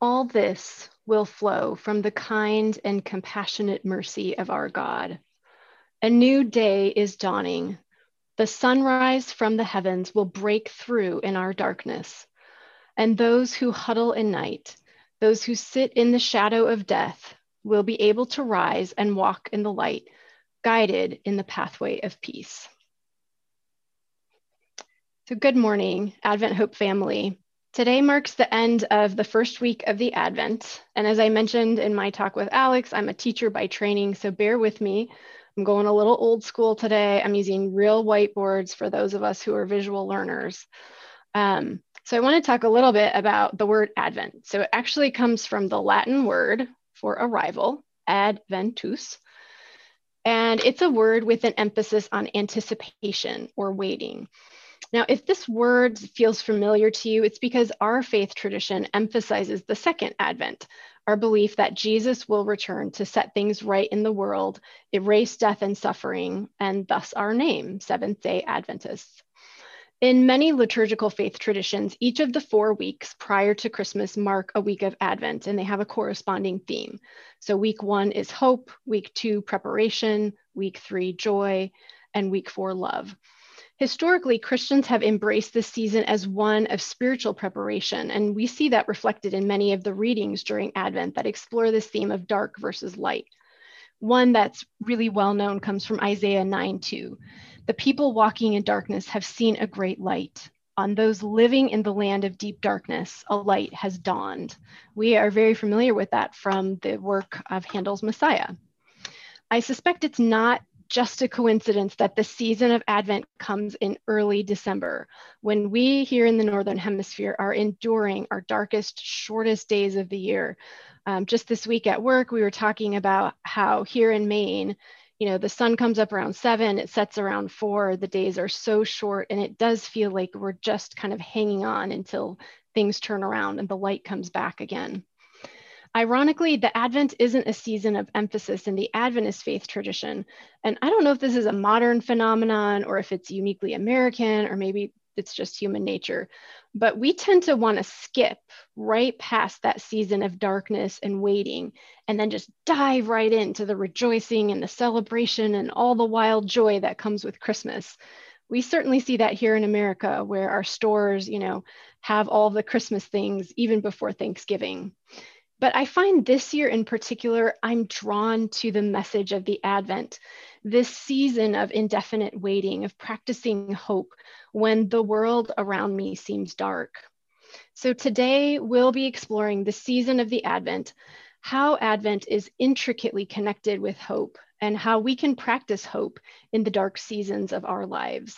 all this will flow from the kind and compassionate mercy of our God. A new day is dawning. The sunrise from the heavens will break through in our darkness. And those who huddle in night, those who sit in the shadow of death, will be able to rise and walk in the light, guided in the pathway of peace. So, good morning, Advent Hope family. Today marks the end of the first week of the Advent. And as I mentioned in my talk with Alex, I'm a teacher by training, so bear with me. I'm going a little old school today. I'm using real whiteboards for those of us who are visual learners. Um, so I want to talk a little bit about the word Advent. So it actually comes from the Latin word for arrival, adventus. And it's a word with an emphasis on anticipation or waiting. Now, if this word feels familiar to you, it's because our faith tradition emphasizes the second advent, our belief that Jesus will return to set things right in the world, erase death and suffering, and thus our name, Seventh day Adventists. In many liturgical faith traditions, each of the four weeks prior to Christmas mark a week of Advent and they have a corresponding theme. So, week one is hope, week two, preparation, week three, joy, and week four, love. Historically, Christians have embraced this season as one of spiritual preparation, and we see that reflected in many of the readings during Advent that explore this theme of dark versus light. One that's really well known comes from Isaiah 9 2. The people walking in darkness have seen a great light. On those living in the land of deep darkness, a light has dawned. We are very familiar with that from the work of Handel's Messiah. I suspect it's not just a coincidence that the season of Advent comes in early December, when we here in the Northern Hemisphere are enduring our darkest, shortest days of the year. Um, just this week at work, we were talking about how here in Maine, you know, the sun comes up around seven, it sets around four, the days are so short, and it does feel like we're just kind of hanging on until things turn around and the light comes back again. Ironically, the Advent isn't a season of emphasis in the Adventist faith tradition. And I don't know if this is a modern phenomenon or if it's uniquely American or maybe it's just human nature. But we tend to want to skip right past that season of darkness and waiting and then just dive right into the rejoicing and the celebration and all the wild joy that comes with Christmas. We certainly see that here in America where our stores, you know, have all the Christmas things even before Thanksgiving. But I find this year in particular, I'm drawn to the message of the Advent, this season of indefinite waiting, of practicing hope when the world around me seems dark. So today we'll be exploring the season of the Advent, how Advent is intricately connected with hope, and how we can practice hope in the dark seasons of our lives.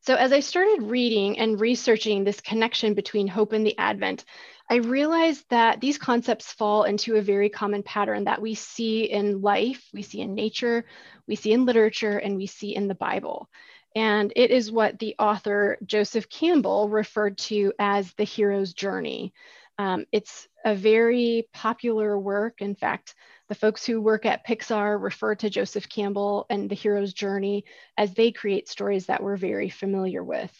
So, as I started reading and researching this connection between hope and the Advent, I realized that these concepts fall into a very common pattern that we see in life, we see in nature, we see in literature, and we see in the Bible. And it is what the author Joseph Campbell referred to as the hero's journey. Um, it's a very popular work. In fact, the folks who work at Pixar refer to Joseph Campbell and the hero's journey as they create stories that we're very familiar with.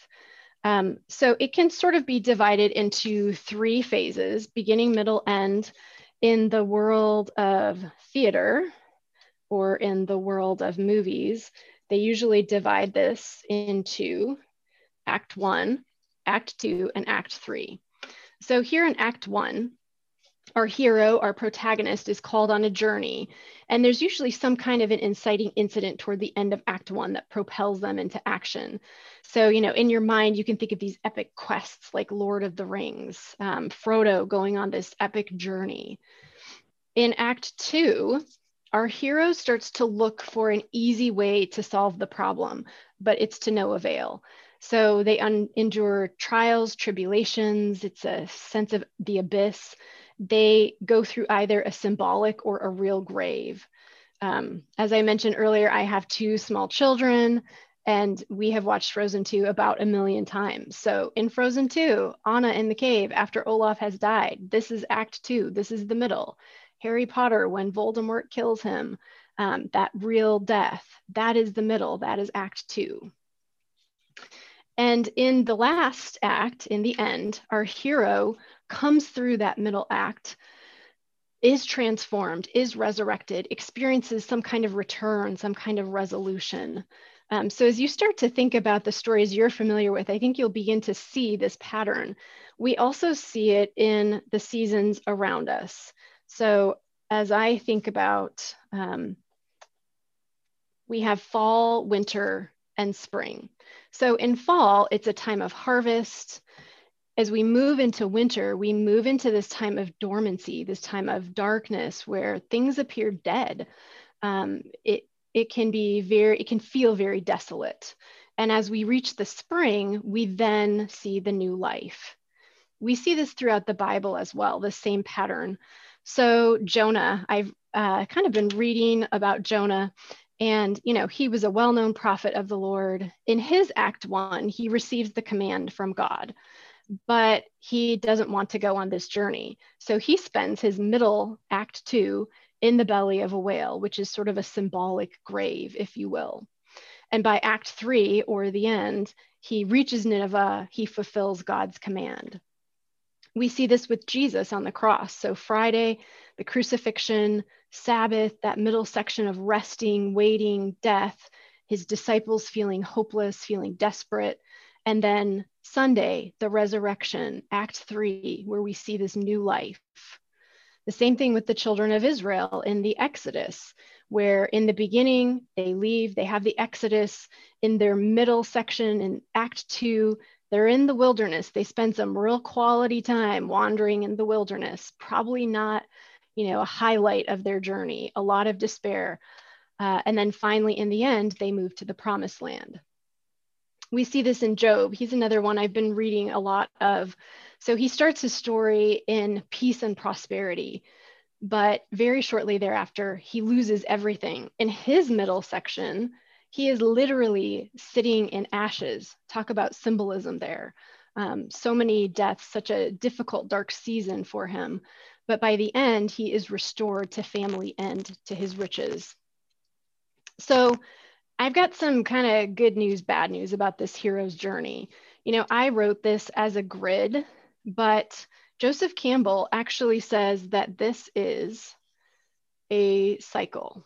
Um, so it can sort of be divided into three phases, beginning, middle, end, in the world of theater or in the world of movies. They usually divide this into act one, act two, and act three. So here in act one, our hero, our protagonist, is called on a journey. And there's usually some kind of an inciting incident toward the end of Act One that propels them into action. So, you know, in your mind, you can think of these epic quests like Lord of the Rings, um, Frodo going on this epic journey. In Act Two, our hero starts to look for an easy way to solve the problem, but it's to no avail. So they un- endure trials, tribulations, it's a sense of the abyss they go through either a symbolic or a real grave. Um, as I mentioned earlier, I have two small children and we have watched Frozen 2 about a million times. So in Frozen 2, Anna in the cave after Olaf has died. This is Act 2. This is the middle. Harry Potter when Voldemort kills him, um, that real death. That is the middle. That is Act 2. And in the last act, in the end, our hero comes through that middle act is transformed, is resurrected, experiences some kind of return, some kind of resolution. Um, so as you start to think about the stories you're familiar with, I think you'll begin to see this pattern. We also see it in the seasons around us. So as I think about, um, we have fall, winter, and spring. So in fall, it's a time of harvest. As we move into winter, we move into this time of dormancy, this time of darkness where things appear dead. Um, it, it can be very, it can feel very desolate. And as we reach the spring, we then see the new life. We see this throughout the Bible as well, the same pattern. So, Jonah, I've uh, kind of been reading about Jonah and, you know, he was a well known prophet of the Lord. In his Act One, he receives the command from God, but he doesn't want to go on this journey. So he spends his middle Act Two in the belly of a whale, which is sort of a symbolic grave, if you will. And by Act Three, or the end, he reaches Nineveh, he fulfills God's command. We see this with Jesus on the cross. So, Friday, the crucifixion, Sabbath, that middle section of resting, waiting, death, his disciples feeling hopeless, feeling desperate. And then Sunday, the resurrection, Act Three, where we see this new life. The same thing with the children of Israel in the Exodus, where in the beginning they leave, they have the Exodus. In their middle section in Act Two, they're in the wilderness. They spend some real quality time wandering in the wilderness, probably not you know, a highlight of their journey, a lot of despair. Uh, and then finally, in the end, they move to the promised land. We see this in Job. He's another one I've been reading a lot of. So he starts his story in peace and prosperity, but very shortly thereafter, he loses everything. In his middle section, he is literally sitting in ashes. Talk about symbolism there. Um, so many deaths, such a difficult, dark season for him. But by the end, he is restored to family and to his riches. So I've got some kind of good news, bad news about this hero's journey. You know, I wrote this as a grid, but Joseph Campbell actually says that this is a cycle.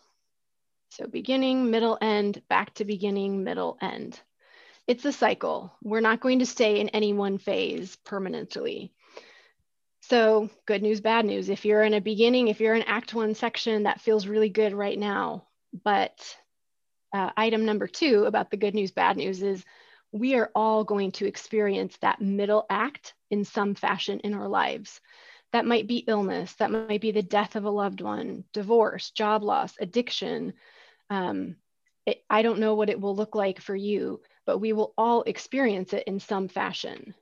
So beginning, middle, end, back to beginning, middle, end. It's a cycle. We're not going to stay in any one phase permanently. So, good news, bad news. If you're in a beginning, if you're in Act One section, that feels really good right now. But uh, item number two about the good news, bad news is we are all going to experience that middle act in some fashion in our lives. That might be illness, that might be the death of a loved one, divorce, job loss, addiction. Um, it, I don't know what it will look like for you, but we will all experience it in some fashion.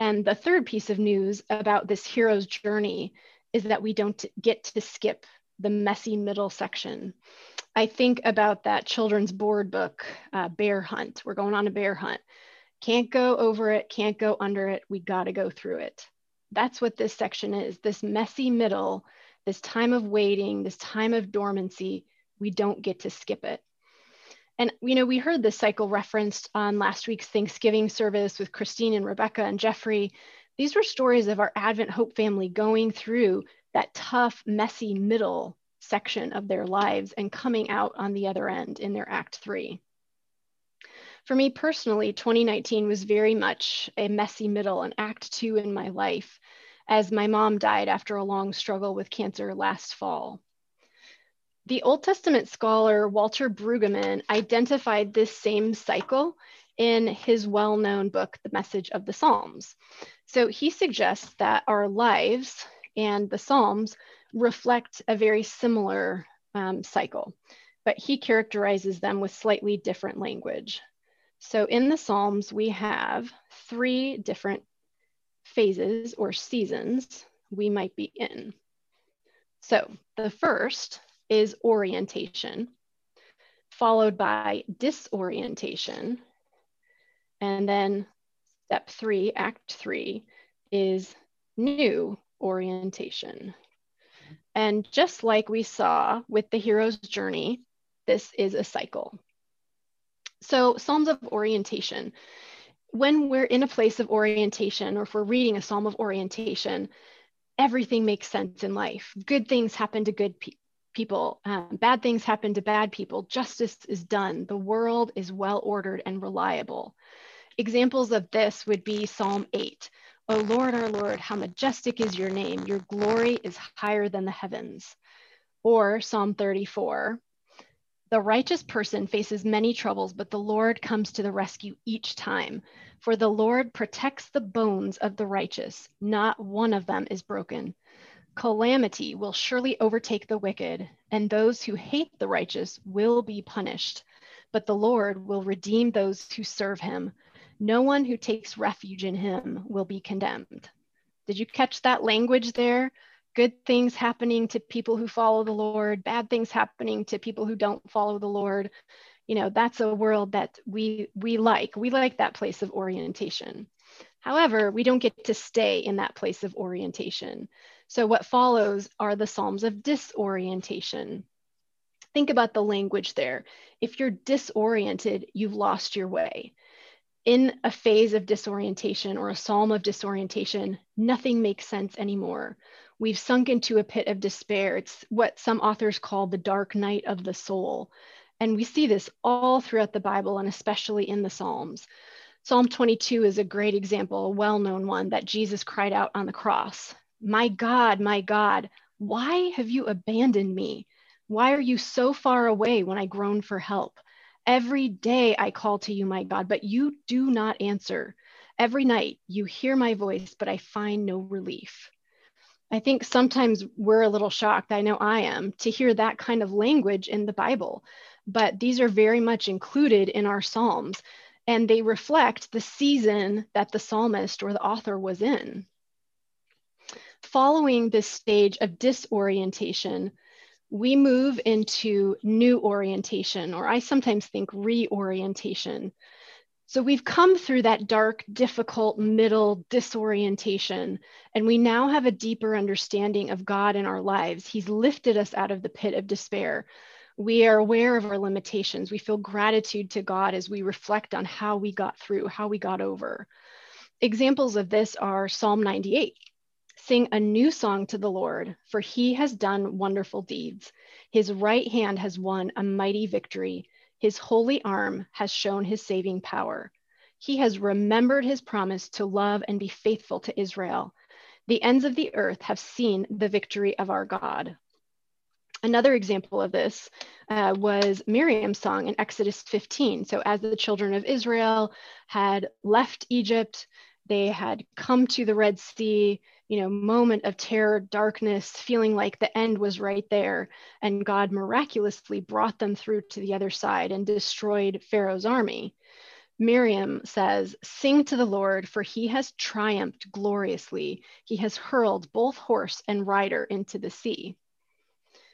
And the third piece of news about this hero's journey is that we don't get to skip the messy middle section. I think about that children's board book, uh, Bear Hunt. We're going on a bear hunt. Can't go over it, can't go under it. We got to go through it. That's what this section is this messy middle, this time of waiting, this time of dormancy. We don't get to skip it. And you know, we heard this cycle referenced on last week's Thanksgiving service with Christine and Rebecca and Jeffrey. These were stories of our Advent Hope family going through that tough, messy middle section of their lives and coming out on the other end in their Act Three. For me personally, 2019 was very much a messy middle, an Act Two in my life, as my mom died after a long struggle with cancer last fall. The Old Testament scholar Walter Brueggemann identified this same cycle in his well known book, The Message of the Psalms. So he suggests that our lives and the Psalms reflect a very similar um, cycle, but he characterizes them with slightly different language. So in the Psalms, we have three different phases or seasons we might be in. So the first is orientation, followed by disorientation. And then step three, act three, is new orientation. And just like we saw with the hero's journey, this is a cycle. So Psalms of orientation. when we're in a place of orientation or if we're reading a psalm of orientation, everything makes sense in life. Good things happen to good pe- people, um, bad things happen to bad people. Justice is done. The world is well ordered and reliable. Examples of this would be Psalm 8. O Lord, our Lord, how majestic is your name. Your glory is higher than the heavens. Or Psalm 34. The righteous person faces many troubles, but the Lord comes to the rescue each time. For the Lord protects the bones of the righteous, not one of them is broken. Calamity will surely overtake the wicked, and those who hate the righteous will be punished. But the Lord will redeem those who serve him. No one who takes refuge in him will be condemned. Did you catch that language there? Good things happening to people who follow the Lord, bad things happening to people who don't follow the Lord. You know that's a world that we we like. We like that place of orientation. However we don't get to stay in that place of orientation. So what follows are the psalms of disorientation. Think about the language there. If you're disoriented you've lost your way in a phase of disorientation or a psalm of disorientation nothing makes sense anymore we've sunk into a pit of despair it's what some authors call the dark night of the soul and we see this all throughout the Bible and especially in the Psalms. Psalm 22 is a great example, a well known one that Jesus cried out on the cross My God, my God, why have you abandoned me? Why are you so far away when I groan for help? Every day I call to you, my God, but you do not answer. Every night you hear my voice, but I find no relief. I think sometimes we're a little shocked, I know I am, to hear that kind of language in the Bible but these are very much included in our Psalms and they reflect the season that the psalmist or the author was in. Following this stage of disorientation, we move into new orientation, or I sometimes think reorientation. So we've come through that dark, difficult middle disorientation, and we now have a deeper understanding of God in our lives. He's lifted us out of the pit of despair we are aware of our limitations. We feel gratitude to God as we reflect on how we got through, how we got over. Examples of this are Psalm 98. Sing a new song to the Lord, for he has done wonderful deeds. His right hand has won a mighty victory. His holy arm has shown his saving power. He has remembered his promise to love and be faithful to Israel. The ends of the earth have seen the victory of our God. Another example of this uh, was Miriam's song in Exodus 15. So, as the children of Israel had left Egypt, they had come to the Red Sea, you know, moment of terror, darkness, feeling like the end was right there. And God miraculously brought them through to the other side and destroyed Pharaoh's army. Miriam says, Sing to the Lord, for he has triumphed gloriously. He has hurled both horse and rider into the sea.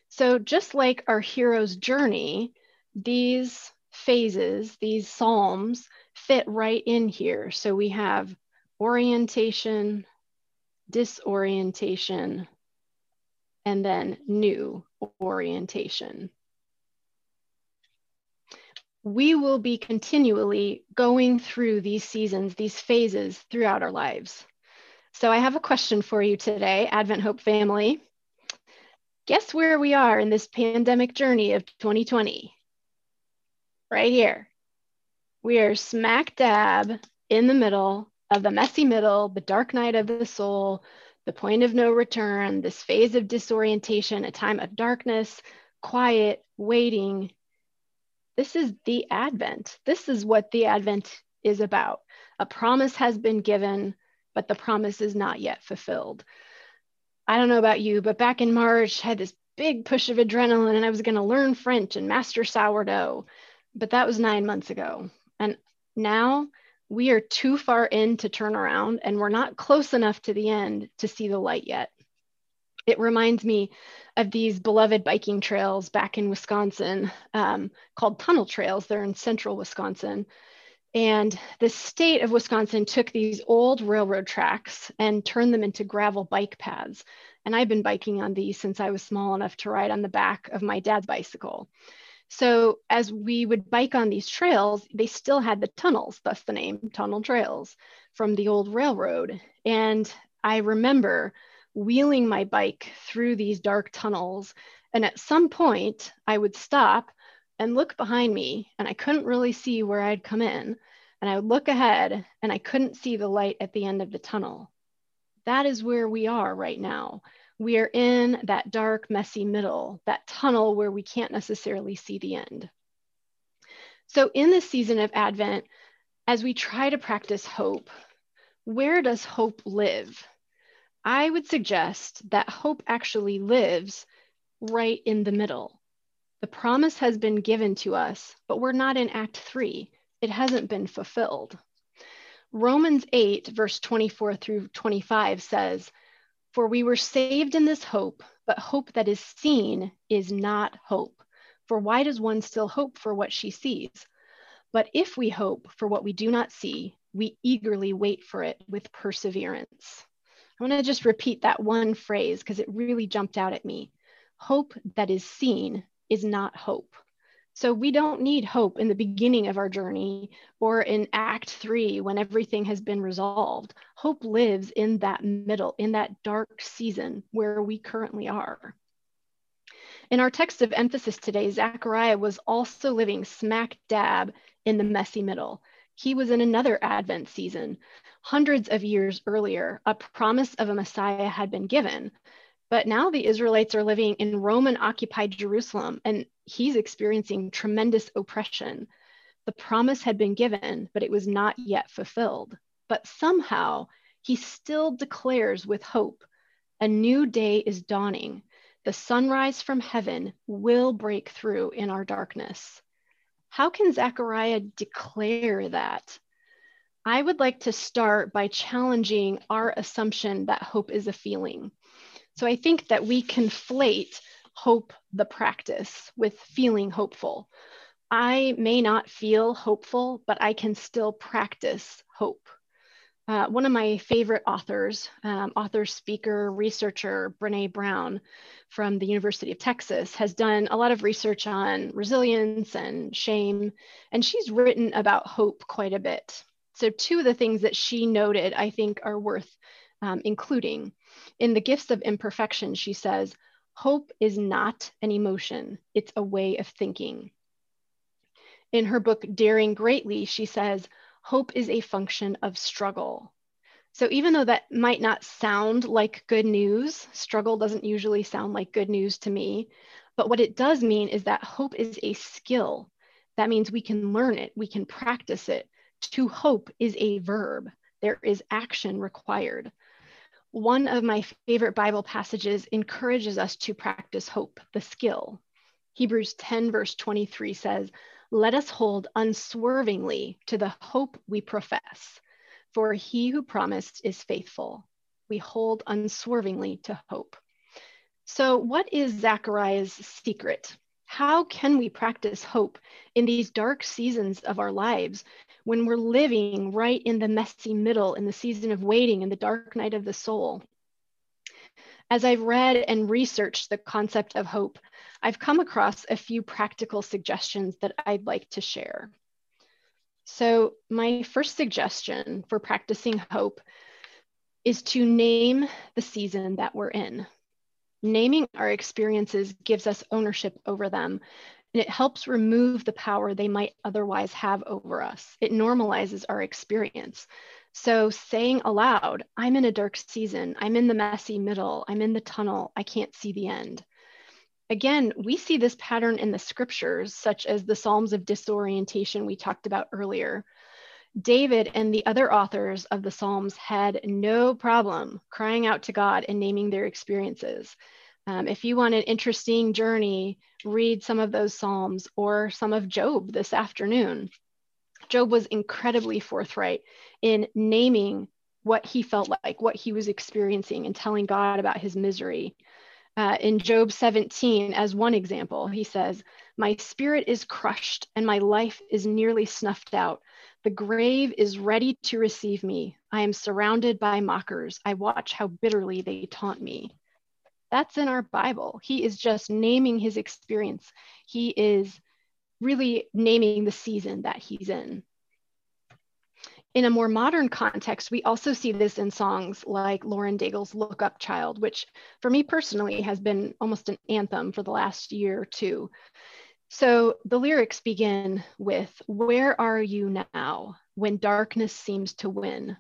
So, just like our hero's journey, these phases, these psalms fit right in here. So, we have orientation, disorientation, and then new orientation. We will be continually going through these seasons, these phases throughout our lives. So, I have a question for you today, Advent Hope family guess where we are in this pandemic journey of 2020? Right here. We are smack dab in the middle of the messy middle, the dark night of the soul, the point of no return, this phase of disorientation, a time of darkness, quiet, waiting. This is the Advent. This is what the Advent is about. A promise has been given, but the promise is not yet fulfilled. I don't know about you, but back in March, I had this big push of adrenaline and I was going to learn French and master sourdough. But that was nine months ago. And now we are too far in to turn around and we're not close enough to the end to see the light yet. It reminds me of these beloved biking trails back in Wisconsin um, called tunnel trails. They're in central Wisconsin. And the state of Wisconsin took these old railroad tracks and turned them into gravel bike paths. And I've been biking on these since I was small enough to ride on the back of my dad's bicycle. So as we would bike on these trails, they still had the tunnels, thus the name Tunnel Trails from the old railroad. And I remember wheeling my bike through these dark tunnels. And at some point, I would stop and look behind me, and I couldn't really see where I'd come in. And I would look ahead, and I couldn't see the light at the end of the tunnel. That is where we are right now. We are in that dark, messy middle, that tunnel where we can't necessarily see the end. So, in this season of Advent, as we try to practice hope, where does hope live? I would suggest that hope actually lives right in the middle. The promise has been given to us, but we're not in Act 3. It hasn't been fulfilled. Romans 8, verse 24 through 25 says, For we were saved in this hope, but hope that is seen is not hope. For why does one still hope for what she sees? But if we hope for what we do not see, we eagerly wait for it with perseverance. I want to just repeat that one phrase because it really jumped out at me. Hope that is seen is not hope. So we don't need hope in the beginning of our journey or in act three when everything has been resolved. Hope lives in that middle, in that dark season where we currently are. In our text of emphasis today, Zechariah was also living smack dab in the messy middle. He was in another Advent season. Hundreds of years earlier, a promise of a Messiah had been given. But now the Israelites are living in Roman occupied Jerusalem, and he's experiencing tremendous oppression. The promise had been given, but it was not yet fulfilled. But somehow he still declares with hope a new day is dawning. The sunrise from heaven will break through in our darkness. How can Zechariah declare that? I would like to start by challenging our assumption that hope is a feeling. So I think that we conflate hope, the practice, with feeling hopeful. I may not feel hopeful, but I can still practice hope. Uh, one of my favorite authors, um, author, speaker, researcher, Brene Brown from the University of Texas, has done a lot of research on resilience and shame, and she's written about hope quite a bit. So, two of the things that she noted, I think, are worth um, including. In The Gifts of Imperfection, she says, Hope is not an emotion, it's a way of thinking. In her book, Daring Greatly, she says, hope is a function of struggle. So even though that might not sound like good news, struggle doesn't usually sound like good news to me. But what it does mean is that hope is a skill. That means we can learn it, we can practice it. To hope is a verb, there is action required. One of my favorite Bible passages encourages us to practice hope, the skill. Hebrews 10, verse 23 says, let us hold unswervingly to the hope we profess, for he who promised is faithful. We hold unswervingly to hope. So, what is Zechariah's secret? How can we practice hope in these dark seasons of our lives when we're living right in the messy middle, in the season of waiting, in the dark night of the soul? As I've read and researched the concept of hope, I've come across a few practical suggestions that I'd like to share. So, my first suggestion for practicing hope is to name the season that we're in. Naming our experiences gives us ownership over them, and it helps remove the power they might otherwise have over us. It normalizes our experience. So, saying aloud, I'm in a dark season, I'm in the messy middle, I'm in the tunnel, I can't see the end Again, we see this pattern in the scriptures, such as the Psalms of disorientation we talked about earlier. David and the other authors of the Psalms had no problem crying out to God and naming their experiences. Um, if you want an interesting journey, read some of those Psalms or some of Job this afternoon. Job was incredibly forthright in naming what he felt like, what he was experiencing, and telling God about his misery. Uh, in Job 17, as one example, he says, My spirit is crushed and my life is nearly snuffed out. The grave is ready to receive me. I am surrounded by mockers. I watch how bitterly they taunt me. That's in our Bible. He is just naming his experience. He is really naming the season that he's in. In a more modern context, we also see this in songs like Lauren Daigle's Look Up Child, which for me personally has been almost an anthem for the last year or two. So the lyrics begin with, Where are you now when darkness seems to win?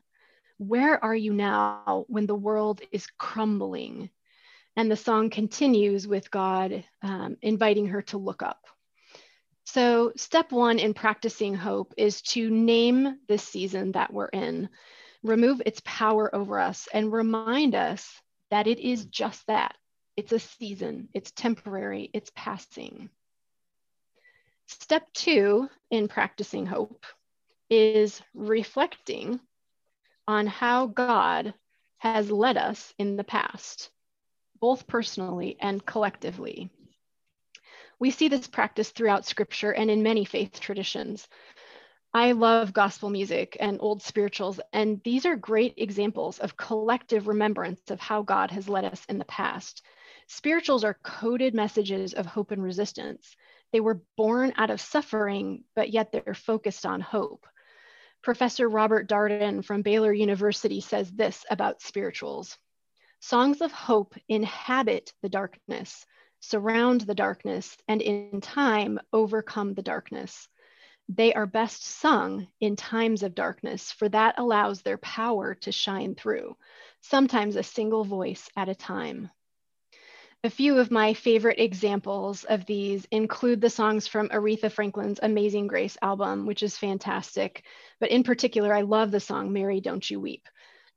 Where are you now when the world is crumbling? And the song continues with God um, inviting her to look up. So, step one in practicing hope is to name this season that we're in, remove its power over us, and remind us that it is just that. It's a season, it's temporary, it's passing. Step two in practicing hope is reflecting on how God has led us in the past, both personally and collectively. We see this practice throughout scripture and in many faith traditions. I love gospel music and old spirituals, and these are great examples of collective remembrance of how God has led us in the past. Spirituals are coded messages of hope and resistance. They were born out of suffering, but yet they're focused on hope. Professor Robert Darden from Baylor University says this about spirituals Songs of hope inhabit the darkness, surround the darkness, and in time overcome the darkness. They are best sung in times of darkness, for that allows their power to shine through, sometimes a single voice at a time. A few of my favorite examples of these include the songs from Aretha Franklin's Amazing Grace album, which is fantastic. But in particular, I love the song Mary Don't You Weep.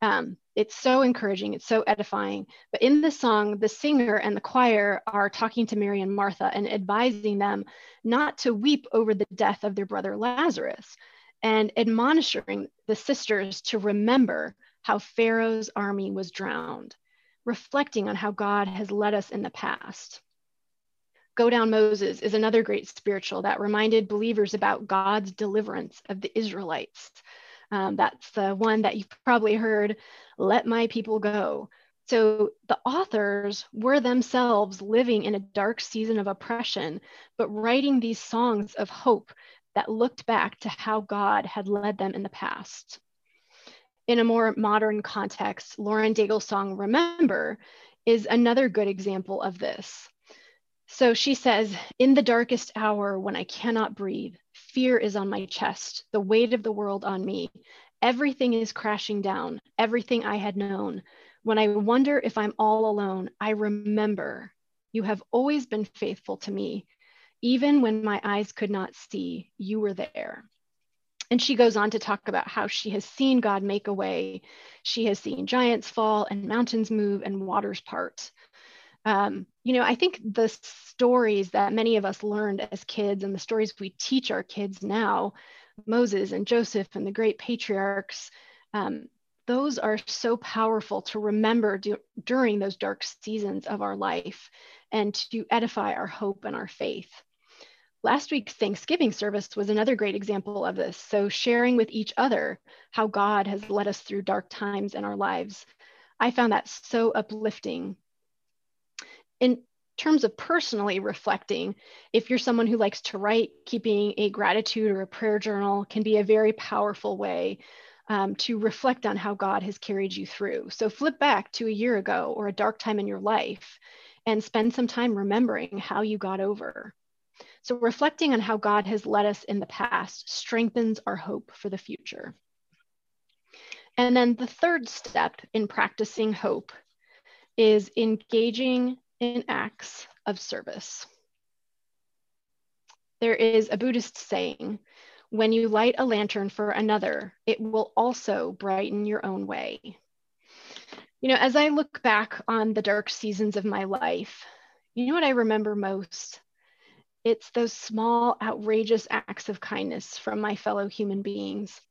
Um, it's so encouraging, it's so edifying. But in the song, the singer and the choir are talking to Mary and Martha and advising them not to weep over the death of their brother Lazarus and admonishing the sisters to remember how Pharaoh's army was drowned, reflecting on how God has led us in the past. Go Down Moses is another great spiritual that reminded believers about God's deliverance of the Israelites um, that's the one that you've probably heard, let my people go. So the authors were themselves living in a dark season of oppression, but writing these songs of hope that looked back to how God had led them in the past. In a more modern context, Lauren Daigle's song Remember is another good example of this. So she says, In the darkest hour when I cannot breathe, fear is on my chest, the weight of the world on me. Everything is crashing down, everything I had known. When I wonder if I'm all alone, I remember you have always been faithful to me. Even when my eyes could not see, you were there. And she goes on to talk about how she has seen God make a way. She has seen giants fall and mountains move and waters part. Um, you know, I think the stories that many of us learned as kids and the stories we teach our kids now, Moses and Joseph and the great patriarchs, um, those are so powerful to remember do, during those dark seasons of our life and to edify our hope and our faith. Last week's Thanksgiving service was another great example of this. So, sharing with each other how God has led us through dark times in our lives. I found that so uplifting in terms of personally reflecting, if you're someone who likes to write, keeping a gratitude or a prayer journal can be a very powerful way um, to reflect on how God has carried you through. So flip back to a year ago or a dark time in your life and spend some time remembering how you got over. So reflecting on how God has led us in the past strengthens our hope for the future. And then the third step in practicing hope is engaging in acts of service. There is a Buddhist saying, when you light a lantern for another, it will also brighten your own way. You know, as I look back on the dark seasons of my life, you know what I remember most? It's those small, outrageous acts of kindness from my fellow human beings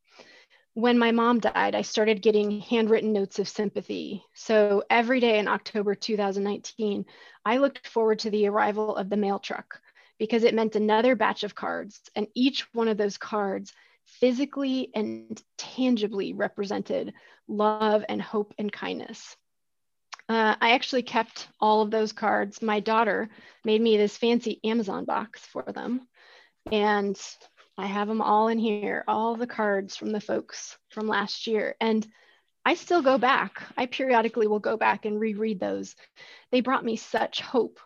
when my mom died, I started getting handwritten notes of sympathy. So every day in October 2019, I looked forward to the arrival of the mail truck because it meant another batch of cards. And each one of those cards physically and tangibly represented love and hope and kindness. Uh, I actually kept all of those cards. My daughter made me this fancy Amazon box for them. And I have them all in here, all the cards from the folks from last year. And I still go back. I periodically will go back and reread those. They brought me such hope.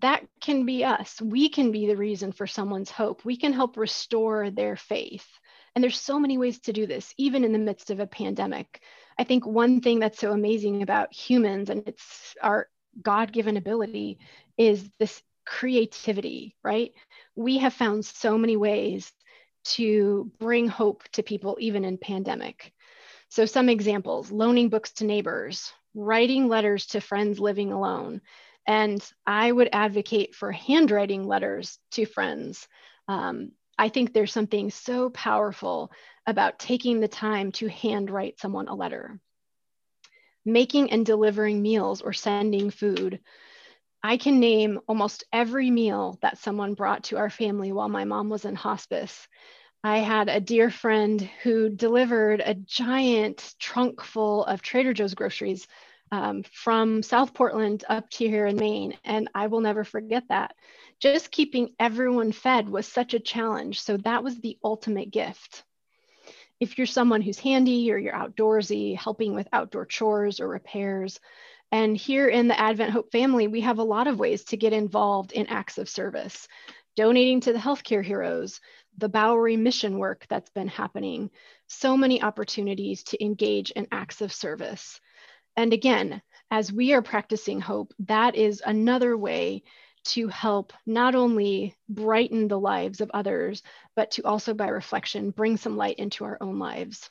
That can be us. We can be the reason for someone's hope. We can help restore their faith. And there's so many ways to do this, even in the midst of a pandemic. I think one thing that's so amazing about humans and it's our God given ability is this creativity, right? We have found so many ways to bring hope to people, even in pandemic. So, some examples loaning books to neighbors, writing letters to friends living alone. And I would advocate for handwriting letters to friends. Um, I think there's something so powerful about taking the time to handwrite someone a letter. Making and delivering meals or sending food. I can name almost every meal that someone brought to our family while my mom was in hospice. I had a dear friend who delivered a giant trunk full of Trader Joe's groceries um, from South Portland up to here in Maine. And I will never forget that. Just keeping everyone fed was such a challenge. So that was the ultimate gift. If you're someone who's handy or you're outdoorsy, helping with outdoor chores or repairs, and here in the Advent Hope family, we have a lot of ways to get involved in acts of service, donating to the healthcare heroes, the Bowery mission work that's been happening, so many opportunities to engage in acts of service. And again, as we are practicing hope, that is another way to help not only brighten the lives of others, but to also by reflection bring some light into our own lives.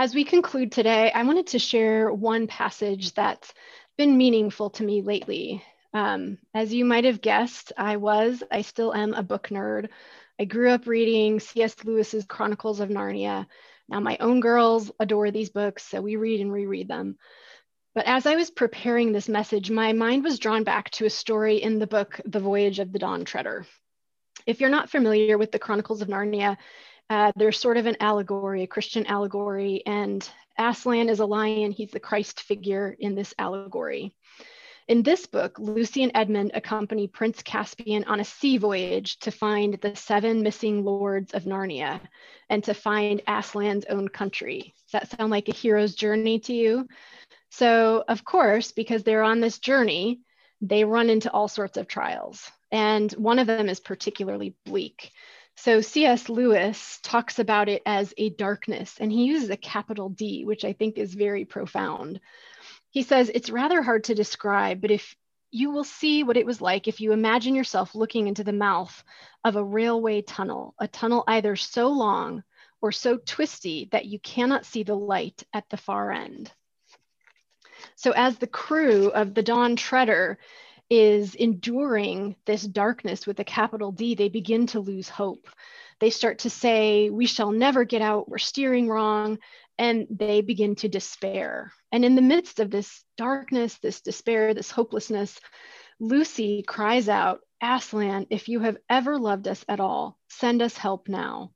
As we conclude today, I wanted to share one passage that's been meaningful to me lately. Um, as you might have guessed, I was, I still am a book nerd. I grew up reading C.S. Lewis's Chronicles of Narnia. Now, my own girls adore these books, so we read and reread them. But as I was preparing this message, my mind was drawn back to a story in the book, The Voyage of the Dawn Treader. If you're not familiar with the Chronicles of Narnia, uh, there's sort of an allegory, a Christian allegory, and Aslan is a lion. He's the Christ figure in this allegory. In this book, Lucy and Edmund accompany Prince Caspian on a sea voyage to find the seven missing lords of Narnia and to find Aslan's own country. Does that sound like a hero's journey to you? So, of course, because they're on this journey, they run into all sorts of trials. And one of them is particularly bleak. So, C.S. Lewis talks about it as a darkness, and he uses a capital D, which I think is very profound. He says it's rather hard to describe, but if you will see what it was like if you imagine yourself looking into the mouth of a railway tunnel, a tunnel either so long or so twisty that you cannot see the light at the far end. So, as the crew of the Dawn Treader is enduring this darkness with a capital D, they begin to lose hope. They start to say, We shall never get out, we're steering wrong and they begin to despair. And in the midst of this darkness, this despair, this hopelessness, Lucy cries out, Aslan, if you have ever loved us at all, send us help now.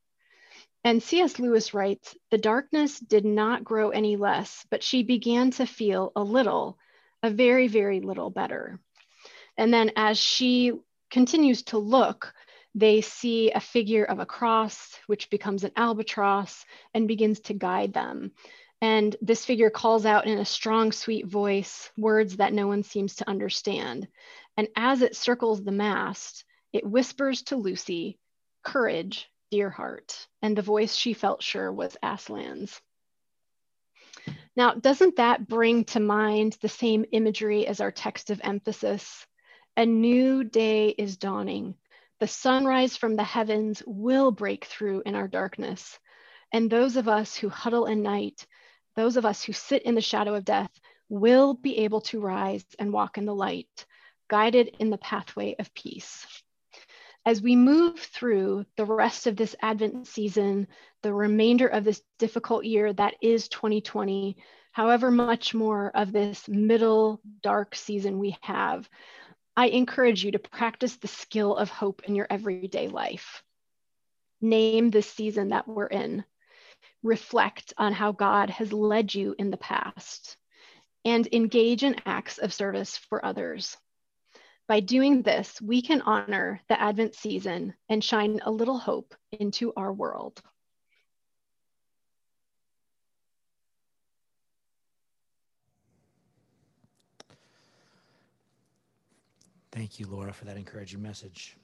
And C.S. Lewis writes, the darkness did not grow any less, but she began to feel a little, a very, very little better. And then as she continues to look, they see a figure of a cross, which becomes an albatross and begins to guide them. And this figure calls out in a strong, sweet voice words that no one seems to understand. And as it circles the mast, it whispers to Lucy, Courage, dear heart. And the voice she felt sure was Aslan's. Now, doesn't that bring to mind the same imagery as our text of emphasis? A new day is dawning. The sunrise from the heavens will break through in our darkness. And those of us who huddle in night, those of us who sit in the shadow of death, will be able to rise and walk in the light, guided in the pathway of peace. As we move through the rest of this Advent season, the remainder of this difficult year that is 2020, however much more of this middle dark season we have, I encourage you to practice the skill of hope in your everyday life. Name the season that we're in. Reflect on how God has led you in the past and engage in acts of service for others. By doing this, we can honor the Advent season and shine a little hope into our world. Thank you, Laura, for that encouraging message.